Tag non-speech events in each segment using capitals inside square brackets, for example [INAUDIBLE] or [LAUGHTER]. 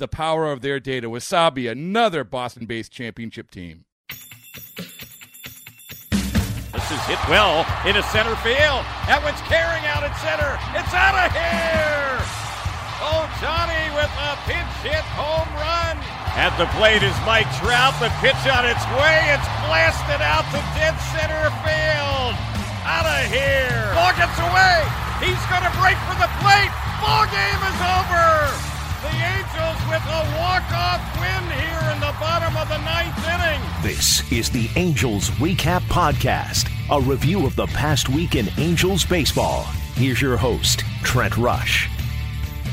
the power of their data. Wasabi, another Boston based championship team. This is hit well into center field. That one's carrying out at center. It's out of here. Oh, Johnny with a pinch hit home run. At the plate is Mike Trout. The pitch on its way. It's blasted out to dead center field. Out of here. Ball gets away. He's going to break for the plate. Ball game is over. The Angels with a walk-off win here in the bottom of the ninth inning. This is the Angels Recap Podcast, a review of the past week in Angels baseball. Here's your host, Trent Rush.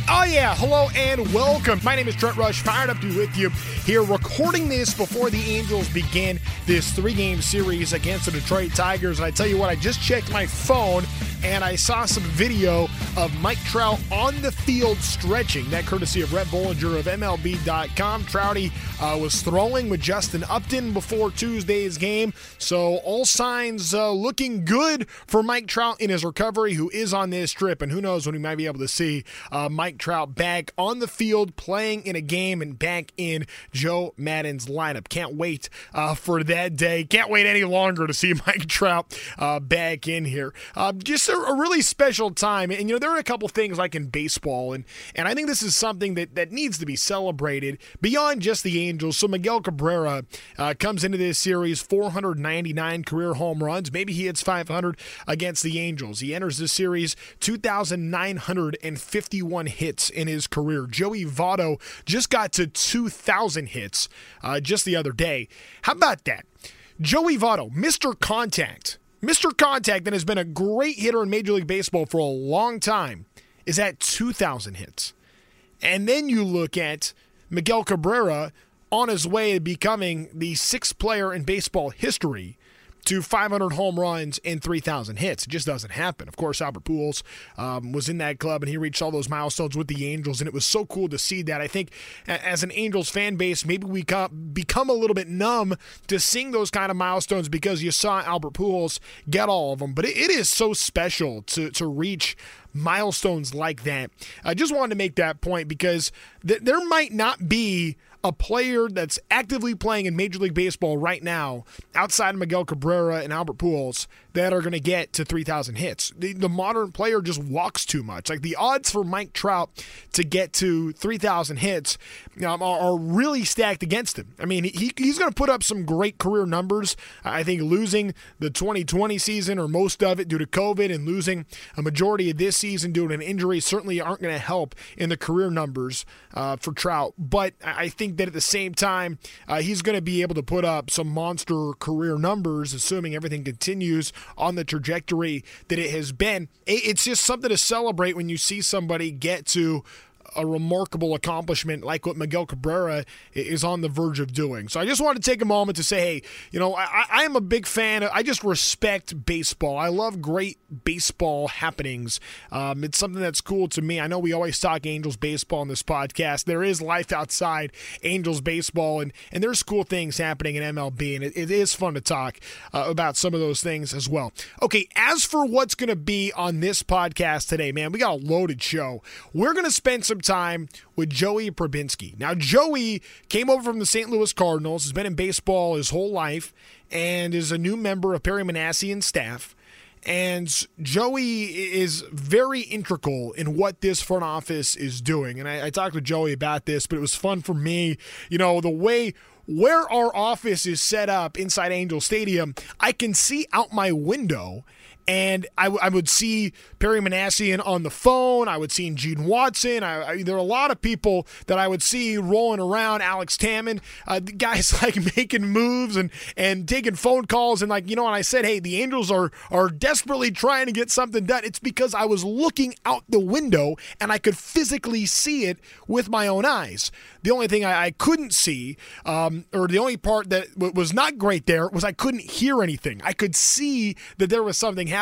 Oh, yeah. Hello and welcome. My name is Trent Rush, fired up to be with you here, recording this before the Angels begin this three game series against the Detroit Tigers. And I tell you what, I just checked my phone and I saw some video of Mike Trout on the field stretching. That courtesy of Rhett Bollinger of MLB.com. Trouty uh, was throwing with Justin Upton before Tuesday's game. So all signs uh, looking good for Mike Trout in his recovery, who is on this trip. And who knows when we might be able to see uh, Mike Trout back on the field playing in a game and back in Joe Maddon's lineup. Can't wait uh, for that day. Can't wait any longer to see [LAUGHS] Mike Trout uh, back in here. Uh, just a, a, really special time. And, you know, there are a couple things like in baseball, and, and I think this is something that, that needs to be celebrated beyond just the Angels. So Miguel Cabrera uh, comes into this series 499 career home runs. Maybe he hits 500 against the Angels. He enters this series 2,951 hits in his career. Joey Votto just got to 2,000 hits uh, just the other day. How about that? Joey Votto, Mr. Contact, Mr. Contact, that has been a great hitter in Major League Baseball for a long time, is at 2,000 hits. And then you look at Miguel Cabrera on his way to becoming the sixth player in baseball history to 500 home runs and 3,000 hits. It just doesn't happen. Of course, Albert Pujols um, was in that club and he reached all those milestones with the Angels, and it was so cool to see that. I think as an Angels fan base, maybe we become a little bit numb to seeing those kind of milestones because you saw Albert Pujols get all of them. But it is so special to to reach milestones like that. I just wanted to make that point because th- there might not be a player that's actively playing in Major League Baseball right now, outside of Miguel Cabrera and Albert Pujols, that are going to get to 3,000 hits. The, the, modern player just walks too much. Like the odds for Mike Trout to get to 3,000 hits um, are, are, really stacked against him. I mean, he, he's going to put up some great career numbers. I think losing the 2020 season or most of it due to COVID and losing a majority of this season due to an injury certainly aren't going to help in the career numbers uh, for Trout. But I think that at the same time, uh, he's going to be able to put up some monster career numbers, assuming everything continues on the trajectory that it has been. It's just something to celebrate when you see somebody get to a remarkable accomplishment like what Miguel Cabrera is on the verge of doing. So I just wanted to take a moment to say, hey, you know, I, I am a big fan. I just respect baseball. I love great baseball happenings. Um, it's something that's cool to me. I know we always talk Angels baseball on this podcast. There is life outside Angels baseball, and, and there's cool things happening in MLB, and it, it is fun to talk uh, about some of those things as well. Okay, as for what's going to be on this podcast today, man, we got a loaded show. We're going to spend some time with Joey Prebynski. Now, Joey came over from the St. Louis Cardinals, has been in baseball his whole life, and is a new member of Perry Minasian's staff. And Joey is very integral in what this front office is doing. And I, I talked to Joey about this, but it was fun for me. You know, the way where our office is set up inside Angel Stadium, I can see out my window and I, w- I would see Perry Minasian on the phone. I would see Gene Watson. I, I, there are a lot of people that I would see rolling around. Alex Tamin, uh, [LAUGHS] guys like making moves and and taking phone calls and like you know. And I said, hey, the Angels are are desperately trying to get something done. It's because I was looking out the window and I could physically see it with my own eyes. The only thing I, I couldn't see, um, or the only part that w- was not great there, was I couldn't hear anything. I could see that there was something happening.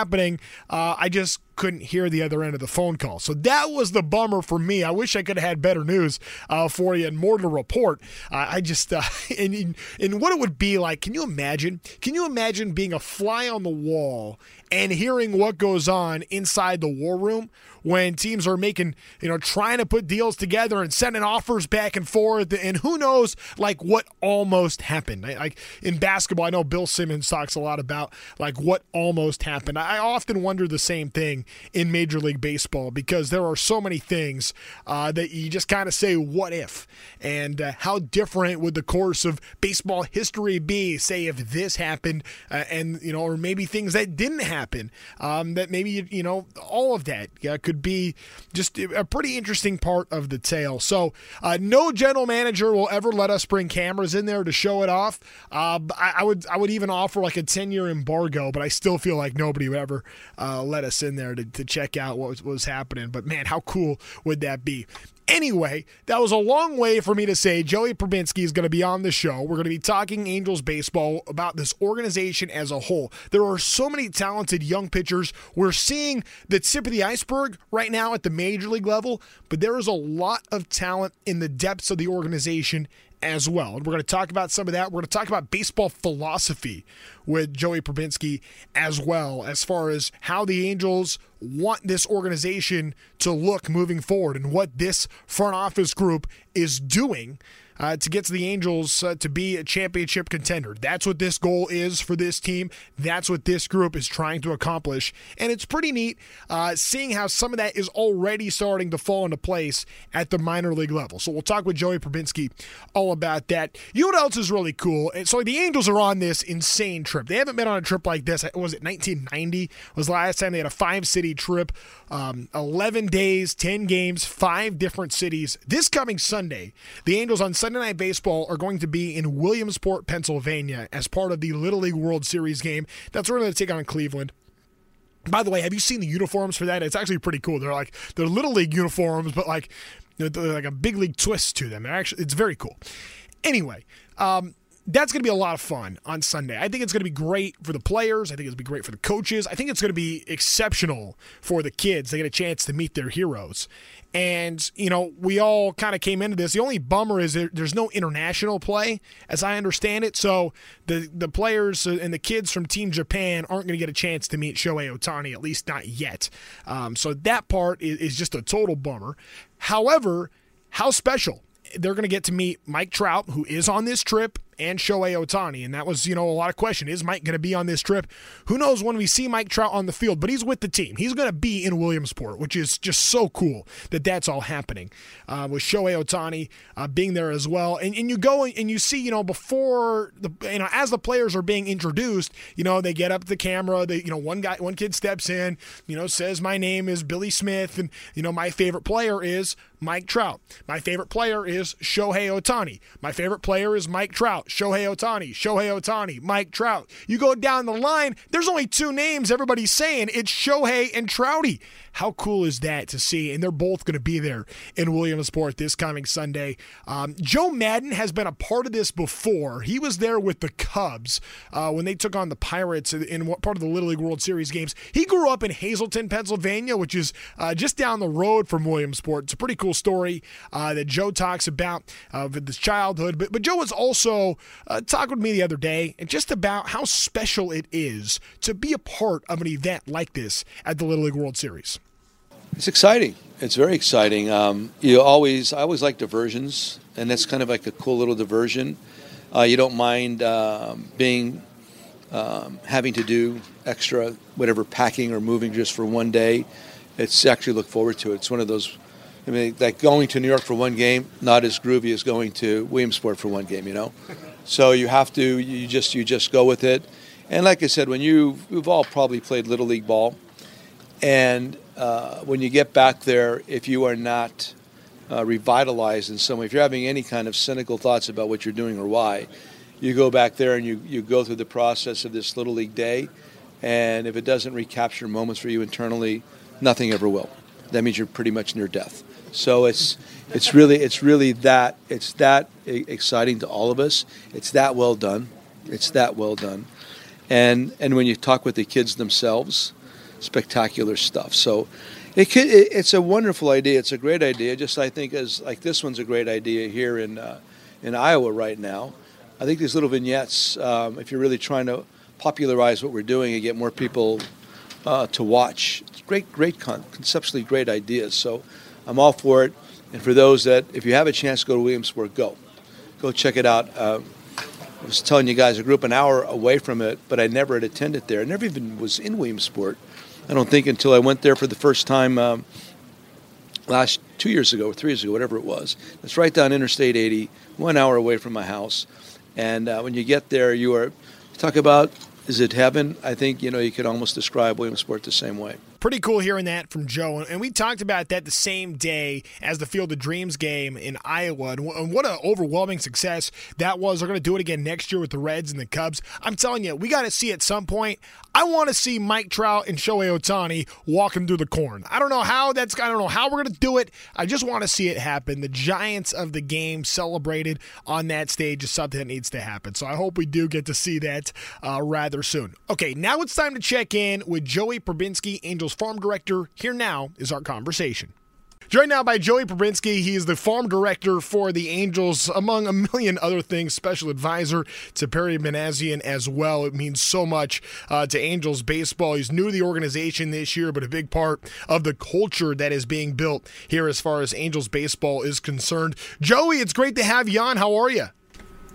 Uh, I just couldn't hear the other end of the phone call. So that was the bummer for me. I wish I could have had better news uh, for you and more to report. Uh, I just, uh, [LAUGHS] and, and what it would be like, can you imagine? Can you imagine being a fly on the wall and hearing what goes on inside the war room when teams are making, you know, trying to put deals together and sending offers back and forth, and who knows, like what almost happened. Like in basketball, I know Bill Simmons talks a lot about like what almost happened. I often wonder the same thing in Major League Baseball because there are so many things uh, that you just kind of say, what if? And uh, how different would the course of baseball history be, say, if this happened, uh, and, you know, or maybe things that didn't happen, um, that maybe, you know, all of that yeah, could be just a pretty interesting part of the tale. So, uh, no general manager will ever let us bring cameras in there to show it off. Uh, I, I, would, I would even offer like a 10 year embargo, but I still feel like nobody would ever uh, let us in there to, to check out what was, what was happening. But man, how cool would that be? Anyway, that was a long way for me to say Joey Prebynski is going to be on the show. We're going to be talking Angels baseball about this organization as a whole. There are so many talented young pitchers. We're seeing the tip of the iceberg right now at the major league level, but there is a lot of talent in the depths of the organization as well. And we're going to talk about some of that. We're going to talk about baseball philosophy with Joey Prebynski as well, as far as how the Angels want this organization to look moving forward and what this front office group is doing uh, to get to the Angels uh, to be a championship contender. That's what this goal is for this team. That's what this group is trying to accomplish. And it's pretty neat uh, seeing how some of that is already starting to fall into place at the minor league level. So we'll talk with Joey Prebynski all about that. You know what else is really cool? So the Angels are on this insane trip. They haven't been on a trip like this. Was it 1990? Was the last time they had a five city trip? Um, 11 days, 10 games, five different cities. This coming Sunday, the Angels on Sunday Night Baseball are going to be in Williamsport, Pennsylvania, as part of the Little League World Series game. That's where they're going to take on Cleveland. By the way, have you seen the uniforms for that? It's actually pretty cool. They're like they're little league uniforms, but like they're like a big league twist to them. They're actually it's very cool. Anyway, um, that's going to be a lot of fun on Sunday. I think it's going to be great for the players. I think it's going to be great for the coaches. I think it's going to be exceptional for the kids. They get a chance to meet their heroes. And, you know, we all kind of came into this. The only bummer is there, there's no international play, as I understand it. So the, the players and the kids from Team Japan aren't going to get a chance to meet Shohei Ohtani, at least not yet. Um, so that part is, is just a total bummer. However, how special they're going to get to meet Mike Trout, who is on this trip, and Shohei Ohtani. And that was, you know, a lot of question. Is Mike going to be on this trip? Who knows when we see Mike Trout on the field, but he's with the team. He's going to be in Williamsport, which is just so cool that that's all happening uh, with Shohei Ohtani uh, being there as well. And, and you go and you see, you know, before the, you know, as the players are being introduced, you know, they get up the camera. They, you know, one guy, one kid steps in, you know, says, My name is Billy Smith. And, you know, my favorite player is Mike Trout. My favorite player is Shohei Ohtani. My favorite player is Mike Trout. Shohei Ohtani. Shohei Ohtani, Mike Trout. You go down the line, there's only two names everybody's saying. It's Shohei and Trouty. How cool is that to see? And they're both going to be there in Williamsport this coming Sunday. Um, Joe Maddon has been a part of this before. He was there with the Cubs uh, when they took on the Pirates in part of the Little League World Series games. He grew up in Hazleton, Pennsylvania, which is uh, just down the road from Williamsport. It's a pretty cool story uh, that Joe talks about uh, with his childhood. But, but Joe was also uh, talking with me the other day and just about how special it is to be a part of an event like this at the Little League World Series. It's exciting. It's very exciting. Um, you always, I always like diversions, and that's kind of like a cool little diversion. Uh, you don't mind um, being um, having to do extra whatever packing or moving just for one day. It's actually look forward to it. It's one of those. I mean, like going to New York for one game, not as groovy as going to Williamsport for one game. You know, so you have to. You just you just go with it. And like I said, when you we've all probably played little league ball, and uh, when you get back there, if you are not uh, revitalized in some way, if you're having any kind of cynical thoughts about what you're doing or why, you go back there and you, you go through the process of this little league day, and if it doesn't recapture moments for you internally, nothing ever will. That means you're pretty much near death. So it's it's really it's really that it's that exciting to all of us. It's that well done. It's that well done. And and when you talk with the kids themselves, spectacular stuff. So it could, it, it's a wonderful idea. It's a great idea. Just I think as like this one's a great idea here in uh, in Iowa right now. I think these little vignettes, um, if you're really trying to popularize what we're doing and get more people uh, to watch, it's great, great, con- conceptually great ideas. So I'm all for it. And for those that, if you have a chance to go to Williamsport, go. Go check it out. Uh, I was telling you guys, I grew up an hour away from it, but I never had attended there. I never even was in Williamsport. I don't think until I went there for the first time um, last two years ago, or three years ago, whatever it was. It's right down Interstate 80, one hour away from my house. And uh, when you get there, you are talk about is it heaven? I think you know you could almost describe Williamsport the same way. Pretty cool hearing that from Joe. And we talked about that the same day as the Field of Dreams game in Iowa. And what an overwhelming success that was. They're going to do it again next year with the Reds and the Cubs. I'm telling you, we got to see at some point. I want to see Mike Trout and Shohei Ohtani walking through the corn. I don't know how that's. I don't know how we're going to do it. I just want to see it happen. The Giants of the game celebrated on that stage is something that needs to happen. So I hope we do get to see that uh, rather soon. Okay, now it's time to check in with Joey Prebynski, Angels farm director. Here now is our conversation. Joined now by Joey Prebynski. He is the farm director for the Angels, among a million other things, special advisor to Perry Minasian as well. It means so much uh, to Angels baseball. He's new to the organization this year, but a big part of the culture that is being built here as far as Angels baseball is concerned. Joey, it's great to have you on. How are you?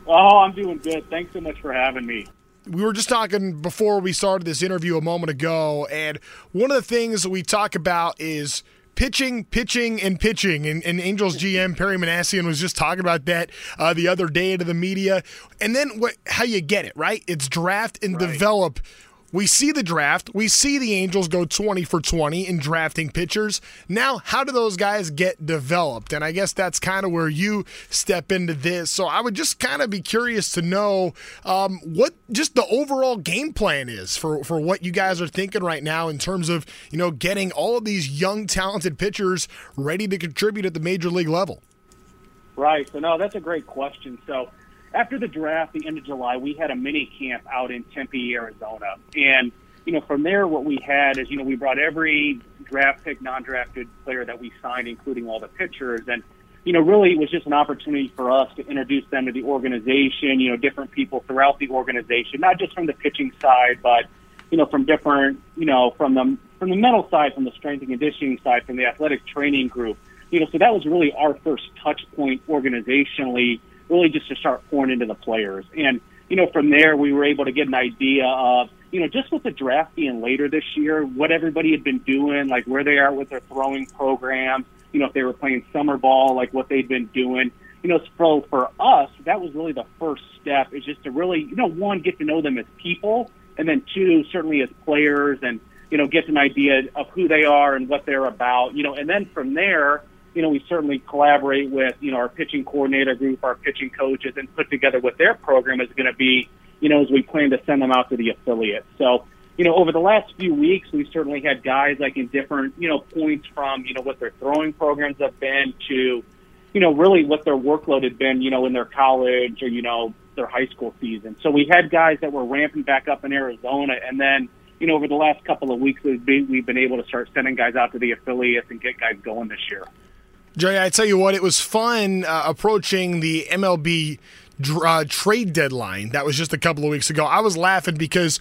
Oh, I'm doing good. Thanks so much for having me we were just talking before we started this interview a moment ago, and one of the things we talk about is pitching, pitching, and pitching. And, and Angels GM Perry Minasian was just talking about that uh, the other day to the media. And then what? How you get it right? It's draft and right. develop we see the draft. We see the Angels go 20 for 20 in drafting pitchers. Now, how do those guys get developed? And I guess that's kind of where you step into this. So I would just kind of be curious to know um, what just the overall game plan is for, for what you guys are thinking right now in terms of, you know, getting all of these young, talented pitchers ready to contribute at the major league level. Right. So, no, that's a great question. So, after the draft, the end of July, we had a mini camp out in Tempe, Arizona. And, you know, from there, what we had is, you know, we brought every draft pick, non drafted player that we signed, including all the pitchers. And, you know, really it was just an opportunity for us to introduce them to the organization, you know, different people throughout the organization, not just from the pitching side, but, you know, from different, you know, from the, from the mental side, from the strength and conditioning side, from the athletic training group. You know, so that was really our first touch point organizationally really just to start pouring into the players. And, you know, from there, we were able to get an idea of, you know, just with the draft being later this year, what everybody had been doing, like where they are with their throwing program, you know, if they were playing summer ball, like what they'd been doing. You know, so for us, that was really the first step is just to really, you know, one, get to know them as people, and then two, certainly as players and, you know, get an idea of who they are and what they're about, you know, and then from there, you know, we certainly collaborate with, you know, our pitching coordinator group, our pitching coaches, and put together what their program is going to be, you know, as we plan to send them out to the affiliates. So, you know, over the last few weeks, we've certainly had guys like in different, you know, points from, you know, what their throwing programs have been to, you know, really what their workload had been, you know, in their college or, you know, their high school season. So we had guys that were ramping back up in Arizona and then, you know, over the last couple of weeks, we've been, we've been able to start sending guys out to the affiliates and get guys going this year. Jay, I tell you what, it was fun uh, approaching the MLB uh, trade deadline. That was just a couple of weeks ago. I was laughing because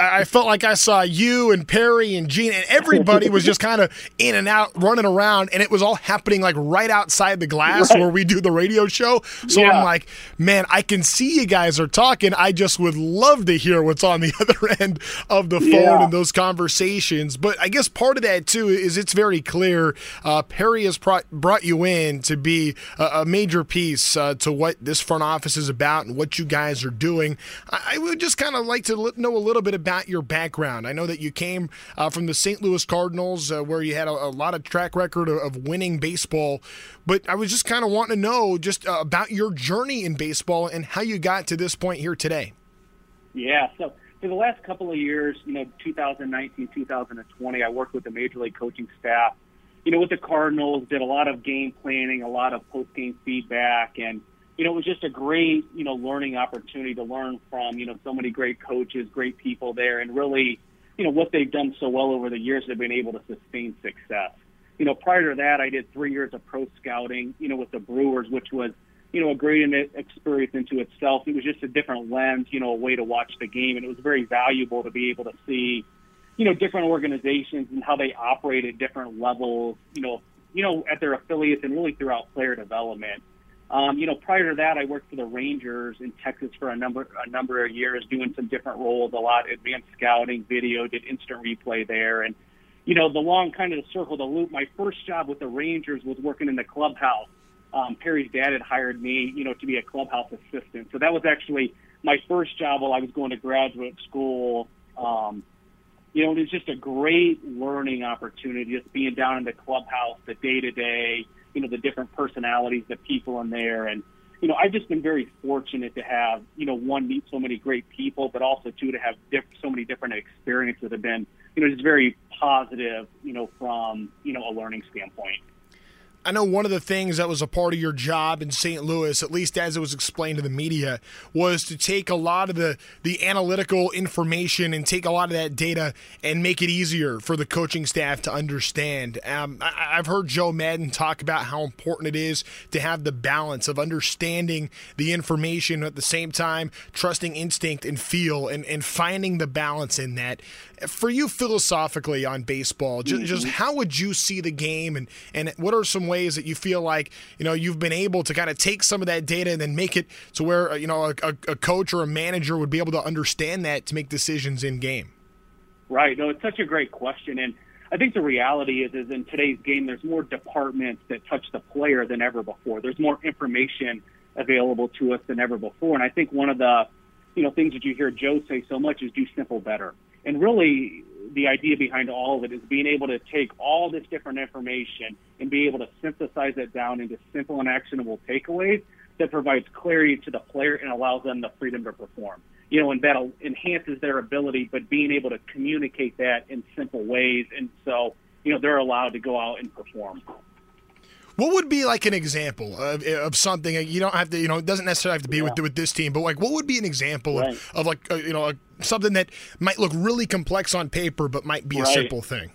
I felt like I saw you and Perry and Gene and everybody was just kind of in and out, running around, and it was all happening like right outside the glass Right. where we do the radio show. So Yeah. I'm like, man, I can see you guys are talking. I just would love to hear what's on the [LAUGHS] other end of the phone Yeah. and those conversations. But I guess part of that too is it's very clear. Uh, Perry has brought, brought you in to be a, a major piece uh, to what this front office is about and what you guys are doing. I, I would just kind of like to know a little bit about your background. I know that you came uh, from the St. Louis Cardinals, uh, where you had a, a lot of track record of, of winning baseball. But I was just kind of wanting to know just uh, about your journey in baseball and how you got to this point here today. Yeah. So for the last couple of years, you know, 2019, 2020, I worked with the major league coaching staff. You know, with the Cardinals, did a lot of game planning, a lot of post game feedback, and you know, it was just a great, you know, learning opportunity to learn from, you know, so many great coaches, great people there, and really, you know, what they've done so well over the years, they've been able to sustain success. You know, prior to that, I did three years of pro scouting, you know, with the Brewers, which was you know, a great experience into itself. It was just a different lens, you know, a way to watch the game, and it was very valuable to be able to see, you know, different organizations and how they operate at different levels, you know, you know, at their affiliates and really throughout player development. Um, you know, prior to that, I worked for the Rangers in Texas for a number a number of years, doing some different roles, a lot advanced scouting, video, did instant replay there, and you know, the long kind of to circle the loop. My first job with the Rangers was working in the clubhouse um, Perry's dad had hired me, you know, to be a clubhouse assistant. So that was actually my first job while I was going to graduate school. Um, you know, it was just a great learning opportunity, just being down in the clubhouse, the day to day, you know, the different personalities, the people in there. And, you know, I've just been very fortunate to have, you know, one, meet so many great people, but also two, to have diff- so many different experiences that have been, you know, just very positive, you know, from, you know, a learning standpoint. I know one of the things that was a part of your job in St. Louis, at least as it was explained to the media, was to take a lot of the the analytical information and take a lot of that data and make it easier for the coaching staff to understand. Um, I, I've heard Joe Maddon talk about how important it is to have the balance of understanding the information at the same time trusting instinct and feel and, and finding the balance in that. For you philosophically on baseball, just, just how would you see the game and, and what are some ways that you feel like you know you've been able to kind of take some of that data and then make it to where uh, you know a, a, a coach or a manager would be able to understand that to make decisions in game. Right. No, it's such a great question, and I think the reality is, is in today's game, there's more departments that touch the player than ever before. There's more information available to us than ever before, and I think one of the, you know, things that you hear Joe say so much is do simple better. And really, the idea behind all of it is being able to take all this different information and be able to synthesize it down into simple and actionable takeaways that provides clarity to the player and allows them the freedom to perform. You know, and that enhances their ability, but being able to communicate that in simple ways. And so, you know, they're allowed to go out and perform. What would be like an example of, of something you don't have to, you know, it doesn't necessarily have to be with with this team, but like what would be an example Right. of, of like uh, you know a, something that might look really complex on paper but might be a simple thing.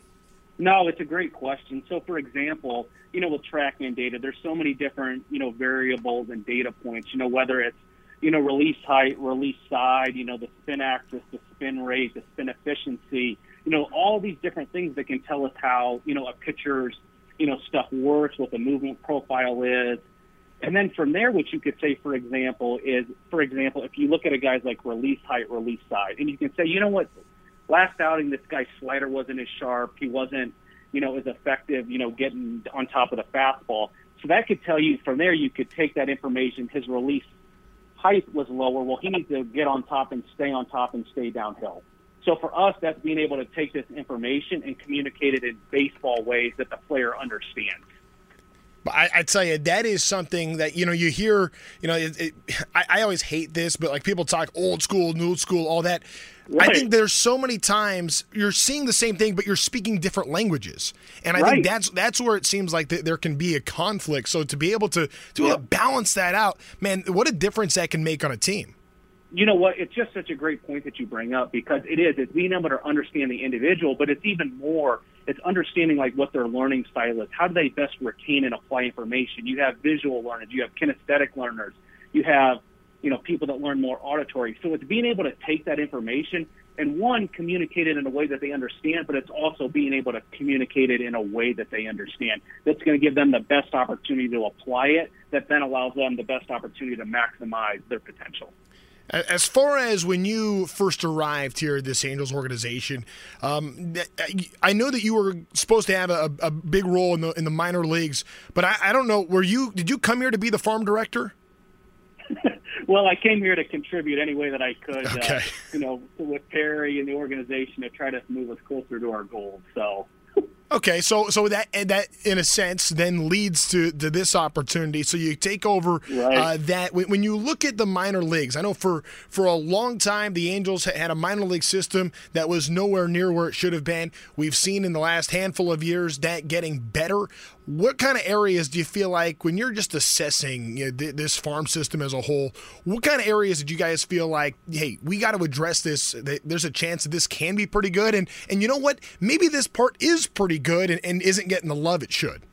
No, it's a great question. So, for example, you know, with TrackMan data, there's so many different, you know, variables and data points. You know, whether it's, you know, release height, release side, you know, the spin axis, the spin rate, the spin efficiency. You know, all these different things that can tell us how, you know, a pitcher's, you know, stuff works, what the movement profile is. And then from there, what you could say, for example, is, for example, if you look at a guy's like release height, release side, and you can say, you know what, last outing, this guy's slider wasn't as sharp. He wasn't, you know, as effective, you know, getting on top of the fastball. So that could tell you from there, you could take that information. His release height was lower. Well, he needs to get on top and stay on top and stay downhill. So for us, that's being able to take this information and communicate it in baseball ways that the player understands. I, I tell you, that is something that you know you hear. You know, it, it, I, I always hate this, but like people talk old school, new school, all that. I think there's so many times you're seeing the same thing, but you're speaking different languages, and I think that's that's where it seems like th- there can be a conflict. So to be able to to be able to balance that out, man, what a difference that can make on a team. You know what? It's just such a great point that you bring up because it is. It's being able to understand the individual, but it's even more. It's understanding like what their learning style is. How do they best retain and apply information? You have visual learners. You have kinesthetic learners. You have, you know, people that learn more auditory. So it's being able to take that information and one communicate it in a way that they understand, but it's also being able to communicate it in a way that they understand. That's going to give them the best opportunity to apply it. That then allows them the best opportunity to maximize their potential. As far as when you first arrived here at this Angels organization, um, I know that you were supposed to have a, a, big role in the in the minor leagues, but I, I don't know. Were you? Did you come here to be the farm director? [LAUGHS] well, I came here to contribute any way that I could. Uh, okay. Uh, you know, with Perry and the organization to try to move us closer to our goals. So Okay, so so that that in a sense then leads to, to this opportunity. So you take over right. uh, that when you look at the minor leagues. I know for for a long time the Angels had a minor league system that was nowhere near where it should have been. We've seen in the last handful of years that getting better. What kind of areas do you feel like when you're just assessing you know, th- this farm system as a whole? What kind of areas did you guys feel like, hey, we got to address this? There's a chance that this can be pretty good, and and you know what? Maybe this part is pretty good and, and isn't getting the love it should.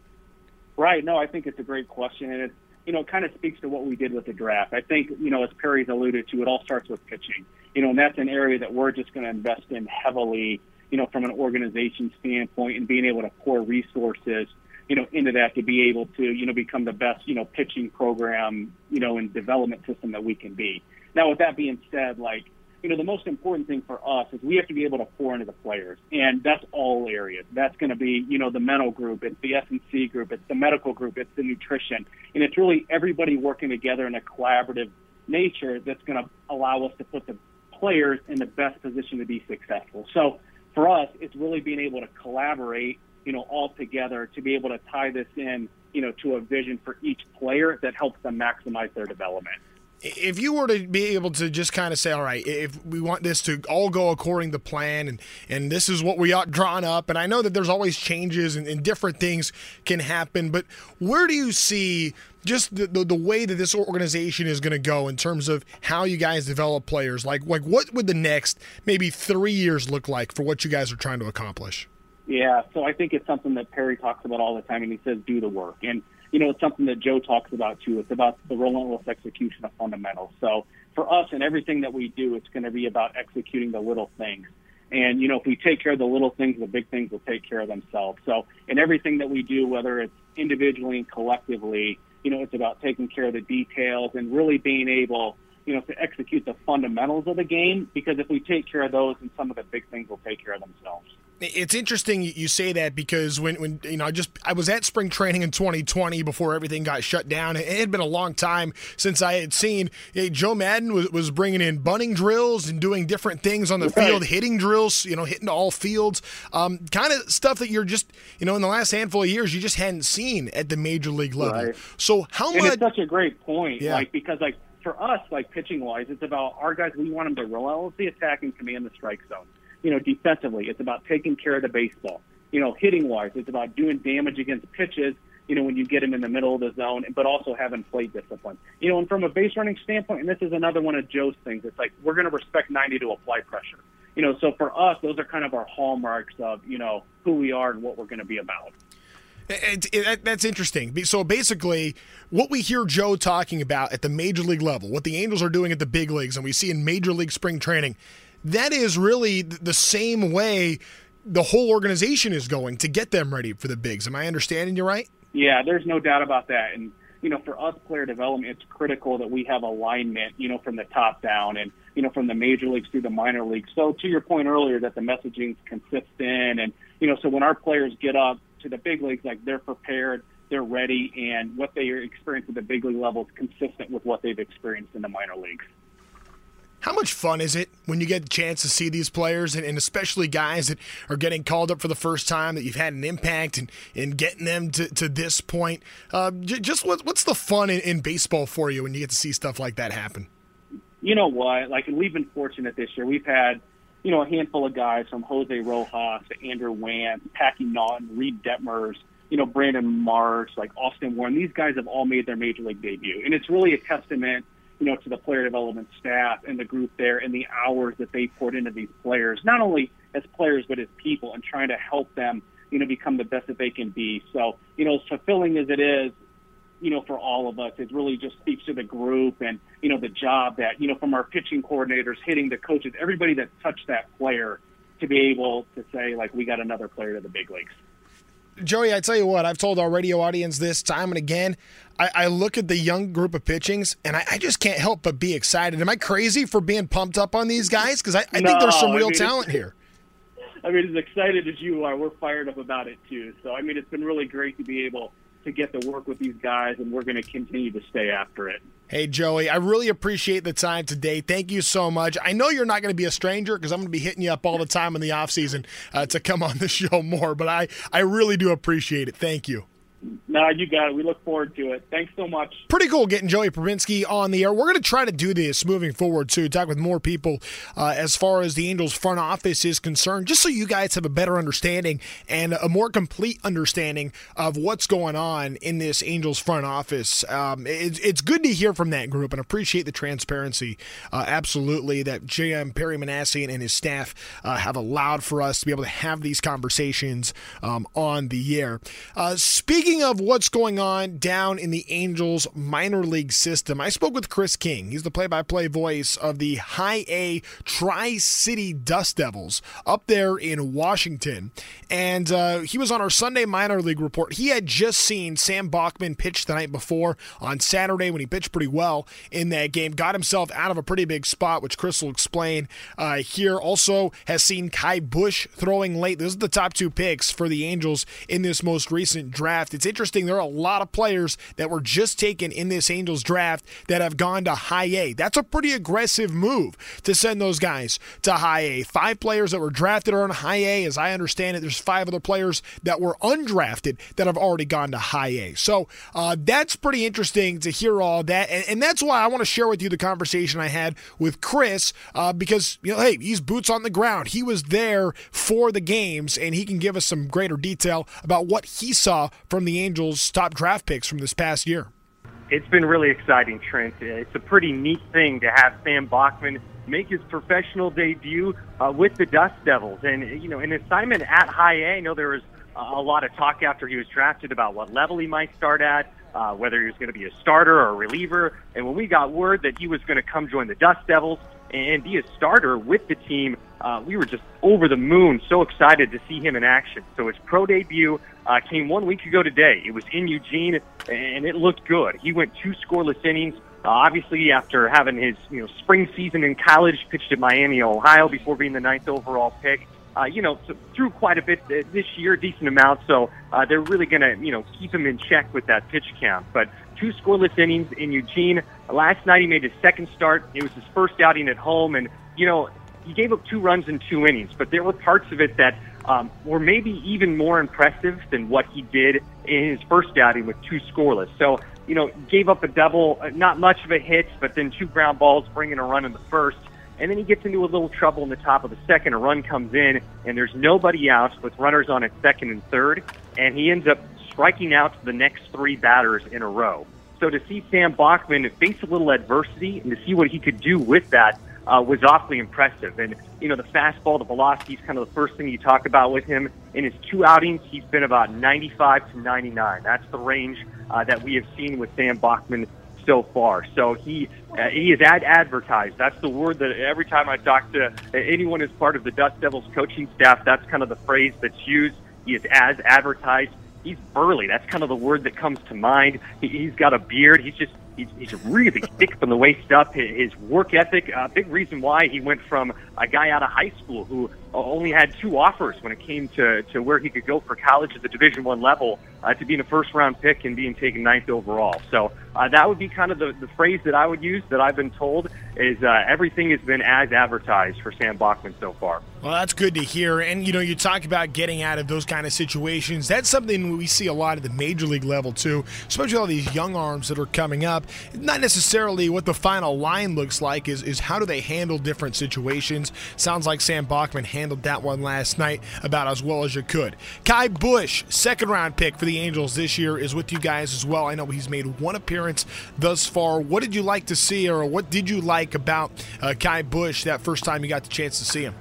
Right. No, I think it's a great question, and it you know kind of speaks to what we did with the draft. I think you know as Perry's alluded to, it all starts with pitching. You know, and that's an area that we're just going to invest in heavily. You know, from an organization standpoint, and being able to pour resources you know, into that to be able to, you know, become the best, you know, pitching program, you know, and development system that we can be. Now, with that being said, like, you know, the most important thing for us is we have to be able to pour into the players, and that's all areas. That's going to be, you know, the mental group, it's the S and C group, it's the medical group, it's the nutrition, and it's really everybody working together in a collaborative nature that's going to allow us to put the players in the best position to be successful. So for us, it's really being able to collaborate you know, all together to be able to tie this in, you know, to a vision for each player that helps them maximize their development. If you were to be able to just kind of say, all right, if we want this to all go according to plan and, and this is what we ought drawn up, and I know that there's always changes and, and different things can happen, but where do you see just the, the, the, way that this organization is going to go in terms of how you guys develop players like like what would the next maybe three years look like for what you guys are trying to accomplish yeah, so I think it's something that Perry talks about all the time, and he says do the work. And you know, it's something that Joe talks about too. It's about the relentless execution of fundamentals. So for us and everything that we do, it's going to be about executing the little things. And you know, if we take care of the little things, the big things will take care of themselves. So in everything that we do, whether it's individually and collectively, you know, it's about taking care of the details and really being able you know, to execute the fundamentals of the game. Because if we take care of those, and some of the big things will take care of themselves. It's interesting you say that because when, when you know I just I was at spring training in 2020 before everything got shut down. It had been a long time since I had seen hey, Joe Maddon was, was bringing in bunting drills and doing different things on the right. field, hitting drills, you know, hitting all fields, um, kind of stuff that you're just you know in the last handful of years you just hadn't seen at the major league level. Right. So how and much? It's such a great point, yeah. like because like for us, like pitching wise, it's about our guys. We want them to relentlessly attack and command the strike zone you know, defensively. It's about taking care of the baseball. You know, hitting wise, it's about doing damage against pitches. You know, when you get them in the middle of the zone, but also having plate discipline. You know, and from a base running standpoint, and this is another one of Joe's things. It's like we're going to respect 90 to apply pressure. You know, so for us, those are kind of our hallmarks of you know who we are and what we're going to be about. It, it, that's interesting. So basically, what we hear Joe talking about at the major league level, what the Angels are doing at the big leagues, and we see in major league spring training, that is really the same way the whole organization is going to get them ready for the bigs. Am I understanding you right? Yeah, there's no doubt about that. And you know, for us player development, it's critical that we have alignment, you know, from the top down and you know from the major leagues through the minor leagues. So to your point earlier, that the messaging is consistent, and you know, so when our players get up to the big leagues, like they're prepared, they're ready, and what they experience at the big league level is consistent with what they've experienced in the minor leagues. How much fun is it when you get a chance to see these players, and, and, especially guys that are getting called up for the first time, that you've had an impact and in, in getting them to, to this point? Uh, j- just what, what's the fun in, in baseball for you when you get to see stuff like that happen? You know what? Like, we've been fortunate this year. We've had, you know, a handful of guys from Jose Rojas to Andrew Wantz, Packy Naughton, Reid Detmers, you know, Brandon Marsh, like Austin Warren. These guys have all made their major league debut. And it's really a testament you know, to the player development staff and the group there and the hours that they poured into these players, not only as players but as people, and trying to help them, you know, become the best that they can be. So, you know, as fulfilling as it is, you know, for all of us. It really just speaks to the group and, you know, the job that, you know, from our pitching coordinators, hitting the coaches, everybody that touched that player to be able to say, like, we got another player to the big leagues. Joey, I tell you what, I've told our radio audience this time and again. I, I look at the young group of pitchings, and I, I, just can't help but be excited. Am I crazy for being pumped up on these guys? Because I, I no, think there's some real mean, talent here. [LAUGHS] I mean, as excited as you are, we're fired up about it too. So, I mean, it's been really great to be able to get to work with these guys, and we're going to continue to stay after it. Hey, Joey, I really appreciate the time today. Thank you so much. I know you're not going to be a stranger because I'm going to be hitting you up all the time in the offseason uh, to come on the [LAUGHS] show more, but I, I really do appreciate it. Thank you. No, you got it. We look forward to it. Thanks so much. Pretty cool getting Joey Prebynski on the air. We're going to try to do this moving forward too. Talk with more people uh, as far as the Angels front office is concerned, just so you guys have a better understanding and a more complete understanding of what's going on in this Angels front office. Um, it, it's good to hear from that group and appreciate the transparency. Uh, absolutely, that GM Perry Minasian and his staff uh, have allowed for us to be able to have these conversations um, on the air. Uh, speaking Speaking of what's going on down in the Angels minor league system, I spoke with Chris King. He's the play by play voice of the High A Tri City Dust Devils up there in Washington. And uh, he was on our Sunday minor league report. He had just seen Sam Bachman pitch the night before on Saturday when he pitched pretty well in that game. Got himself out of a pretty big spot, which Chris will explain uh, here. Also has seen Ky Bush throwing late. Those are the top two picks for the Angels in this most recent draft. It's it's interesting. There are a lot of players that were just taken in this Angels draft that have gone to high A. That's a pretty aggressive move to send those guys to high A. Five players that were drafted are on high A. As I understand it, there's five other players that were undrafted that have already gone to high A. So uh, that's pretty interesting to hear all that. And, and, that's why I want to share with you the conversation I had with Chris uh, because, you know, hey, he's boots on the ground. He was there for the games and he can give us some greater detail about what he saw from the the Angels' top draft picks from this past year. It's been really exciting, Trent. It's a pretty neat thing to have Sam Bachman make his professional debut uh, with the Dust Devils. And, you know, an assignment at high A, I know there was a lot of talk after he was drafted about what level he might start at, uh, whether he was going to be a starter or a reliever. And when we got word that he was going to come join the Dust Devils and be a starter with the team, uh, we were just over the moon, so excited to see him in action. So his pro debut uh, came one week ago today. It was in Eugene, and it looked good. He went two scoreless innings. Uh, obviously, after having his you know spring season in college, pitched at Miami, Ohio, before being the ninth overall pick. Uh, you know, threw quite a bit this year, decent amount. So uh, they're really going to, you know, keep him in check with that pitch count. But two scoreless innings in Eugene. Last night he made his second start. It was his first outing at home, and you know, he gave up two runs in two innings, but there were parts of it that um, were maybe even more impressive than what he did in his first outing with two scoreless. So, you know, gave up a double, uh, not much of a hit, but then two ground balls, bringing a run in the first. And then he gets into a little trouble in the top of the second. A run comes in, and there's nobody out with runners on at second and third, and he ends up striking out the next three batters in a row. So to see Sam Bachman face a little adversity and to see what he could do with that uh, was awfully impressive. And, you know, the fastball, the velocity is kind of the first thing you talk about with him. In his two outings, he's been about 95 to 99. That's the range uh, that we have seen with Sam Bachman so far. So he uh, he is ad advertised. That's the word that every time I talk to anyone as part of the Dust Devils coaching staff, that's kind of the phrase that's used. He is as advertised. He's burly. That's kind of the word that comes to mind. He, he's got a beard. He's just He's, he's really thick from the waist up. His work ethic, a uh, big reason why he went from a guy out of high school who only had two offers when it came to, to where he could go for college at the Division One level uh, to being a first round pick and being taken ninth overall. So uh, that would be kind of the, the phrase that I would use that I've been told is uh, everything has been as advertised for Sam Bachman so far. Well, that's good to hear. And, you know, you talk about getting out of those kind of situations. That's something we see a lot at the major league level, too, especially all these young arms that are coming up. Not necessarily what the final line looks like, is, is how do they handle different situations. Sounds like Sam Bachman handled that one last night about as well as you could. Ky Bush, second round pick for the Angels this year, is with you guys as well. I know he's made one appearance thus far. What did you like to see, or what did you like about uh, Ky Bush that first time you got the chance to see him?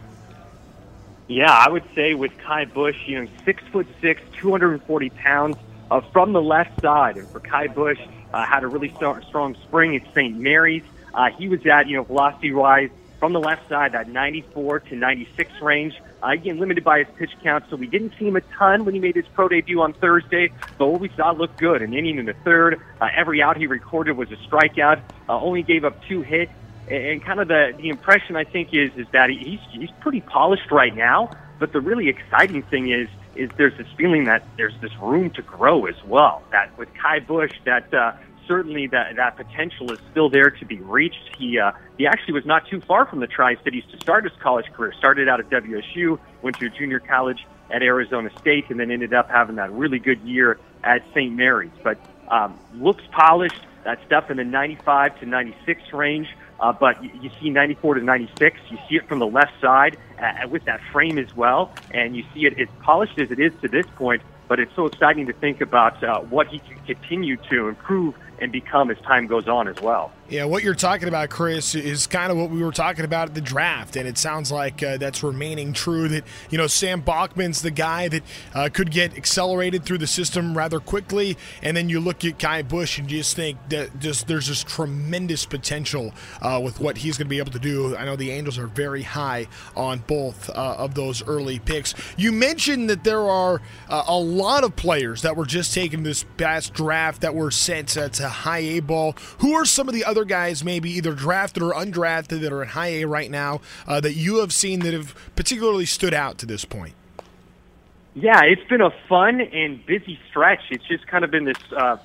Yeah, I would say with Ky Bush, you know, six foot six, 240 pounds, uh, from the left side. And for Ky Bush, uh, had a really strong, strong spring at St. Mary's. Uh, he was at, you know, velocity-wise from the left side, that 94 to 96 range. Uh, again, limited by his pitch count, so we didn't see him a ton when he made his pro debut on Thursday, but what we saw looked good. An inning in the third, uh, every out he recorded was a strikeout, uh, only gave up two hits, and kind of the, the impression I think is, is that he's, he's pretty polished right now, but the really exciting thing is, is there's this feeling that there's this room to grow as well. That with Ky Bush, that uh, certainly that that potential is still there to be reached. He uh, he actually was not too far from the Tri Cities to start his college career. Started out at WSU, went to a junior college at Arizona State, and then ended up having that really good year at St. Mary's. But um, looks polished. That stuff in the 95 to 96 range. Uh, but you, you see 94 to 96. You see it from the left side uh, with that frame as well, and you see it as polished as it is to this point. But it's so exciting to think about uh, what he can continue to improve and become as time goes on as well. Yeah, what you're talking about, Chris, is kind of what we were talking about at the draft, and it sounds like uh, that's remaining true. That you know Sam Bachman's the guy that uh, could get accelerated through the system rather quickly, and then you look at Ky Bush and you just think that just there's just tremendous potential uh, with what he's going to be able to do. I know the Angels are very high on both uh, of those early picks. You mentioned that there are uh, a lot of players that were just taken this past draft that were sent to high A ball. Who are some of the other guys, maybe either drafted or undrafted, that are in high A right now uh, that you have seen that have particularly stood out to this point? Yeah, it's been a fun and busy stretch. It's just kind of been this uh,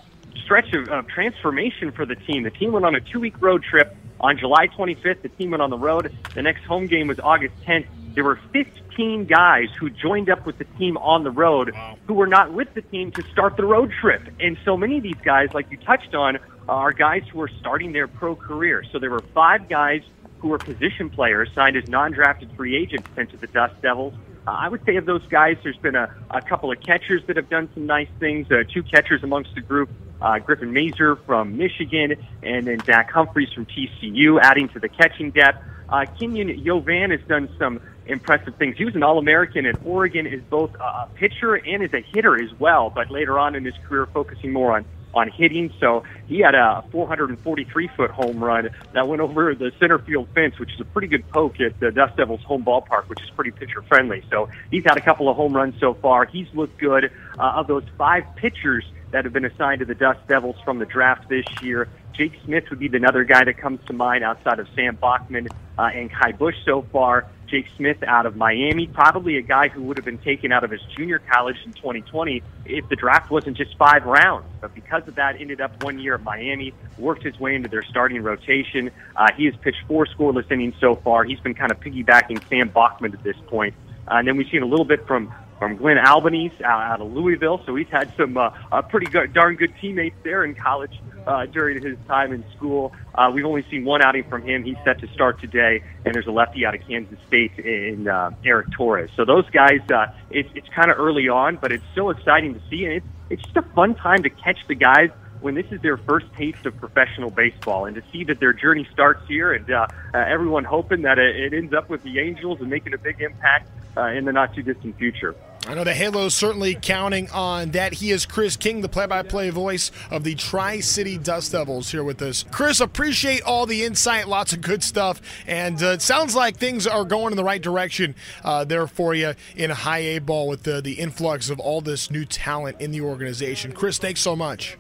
stretch of, of transformation for the team. The team went on a two week road trip on July 25th. The team went on the road. The next home game was August 10th. There were 15 guys who joined up with the team on the road who were not with the team to start the road trip. And so many of these guys, like you touched on, are guys who are starting their pro career. So there were five guys who were position players signed as non-drafted free agents sent to the Dust Devils. Uh, I would say of those guys, there's been a, a couple of catchers that have done some nice things. Uh, two catchers amongst the group, uh, Griffin Mazer from Michigan, and then Zach Humphreys from TCU, adding to the catching depth. Uh, Kenyon Yovan has done some impressive things. He was an All-American at Oregon as both a pitcher and as a hitter as well, but later on in his career focusing more on on hitting. So he had a 443 foot home run that went over the center field fence, which is a pretty good poke at the Dust Devils home ballpark, which is pretty pitcher friendly. So he's had a couple of home runs so far. He's looked good. Uh, of those five pitchers that have been assigned to the Dust Devils from the draft this year, Jake Smith would be another guy that comes to mind outside of Sam Bachman uh, and Ky Bush so far. Jake Smith out of Miami, probably a guy who would have been taken out of his junior college in 2020 if the draft wasn't just five rounds. But because of that, ended up one year at Miami, worked his way into their starting rotation. Uh, he has pitched four scoreless innings so far. He's been kind of piggybacking Sam Bachman at this point. Uh, and then we've seen a little bit from from Glenn Albanese out, of Louisville. So he's had some uh, uh, pretty good, darn good teammates there in college uh, during his time in school. Uh, we've only seen one outing from him. He's set to start today, and there's a lefty out of Kansas State in uh, Eric Torres. So those guys, uh, it's it's kind of early on, but it's so exciting to see, and it's it's just a fun time to catch the guys when this is their first taste of professional baseball and to see that their journey starts here and uh, uh, everyone hoping that it, it ends up with the Angels and making a big impact uh, in the not too distant future. I know the Halo's certainly counting on that. He is Chris King, the play by play voice of the Tri City Dust Devils, here with us. Chris, appreciate all the insight, lots of good stuff. And uh, it sounds like things are going in the right direction uh, there for you in high A ball with the, the influx of all this new talent in the organization. Chris, thanks so much.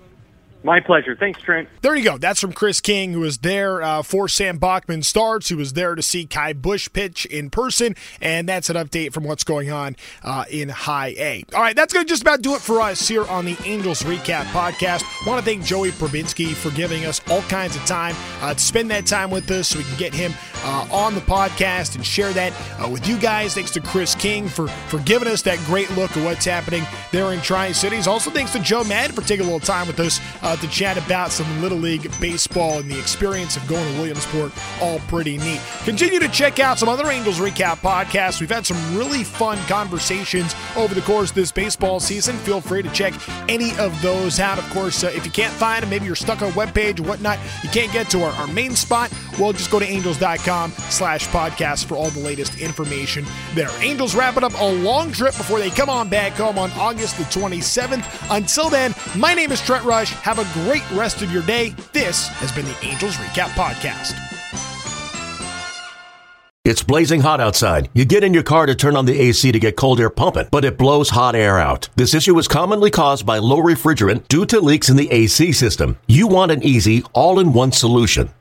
My pleasure. Thanks, Trent. There you go. That's from Chris King, who was there uh, for Sam Bachman starts, who was there to see Ky Bush pitch in person. And that's an update from what's going on uh, in High A. All right, that's going to just about do it for us here on the Angels Recap Podcast. want to thank Joey Prebynski for giving us all kinds of time uh, to spend that time with us so we can get him uh, on the podcast and share that uh, with you guys. Thanks to Chris King for, for giving us that great look at what's happening there in Tri Cities. Also, thanks to Joe Maddon for taking a little time with us uh, to chat about some Little League baseball and the experience of going to Williamsport. All pretty neat. Continue to check out some other Angels Recap podcasts. We've had some really fun conversations over the course of this baseball season. Feel free to check any of those out. Of course, uh, if you can't find them, maybe you're stuck on a webpage or whatnot, you can't get to our, our main spot. Well, just go to angels.com slash podcast for all the latest information there. Angels wrapping up a long trip before they come on back home on August the 27th. Until then, my name is Trent Rush. Have a great rest of your day. This has been the Angels Recap Podcast. It's blazing hot outside. You get in your car to turn on the AC to get cold air pumping, but it blows hot air out. This issue is commonly caused by low refrigerant due to leaks in the AC system. You want an easy, all in one solution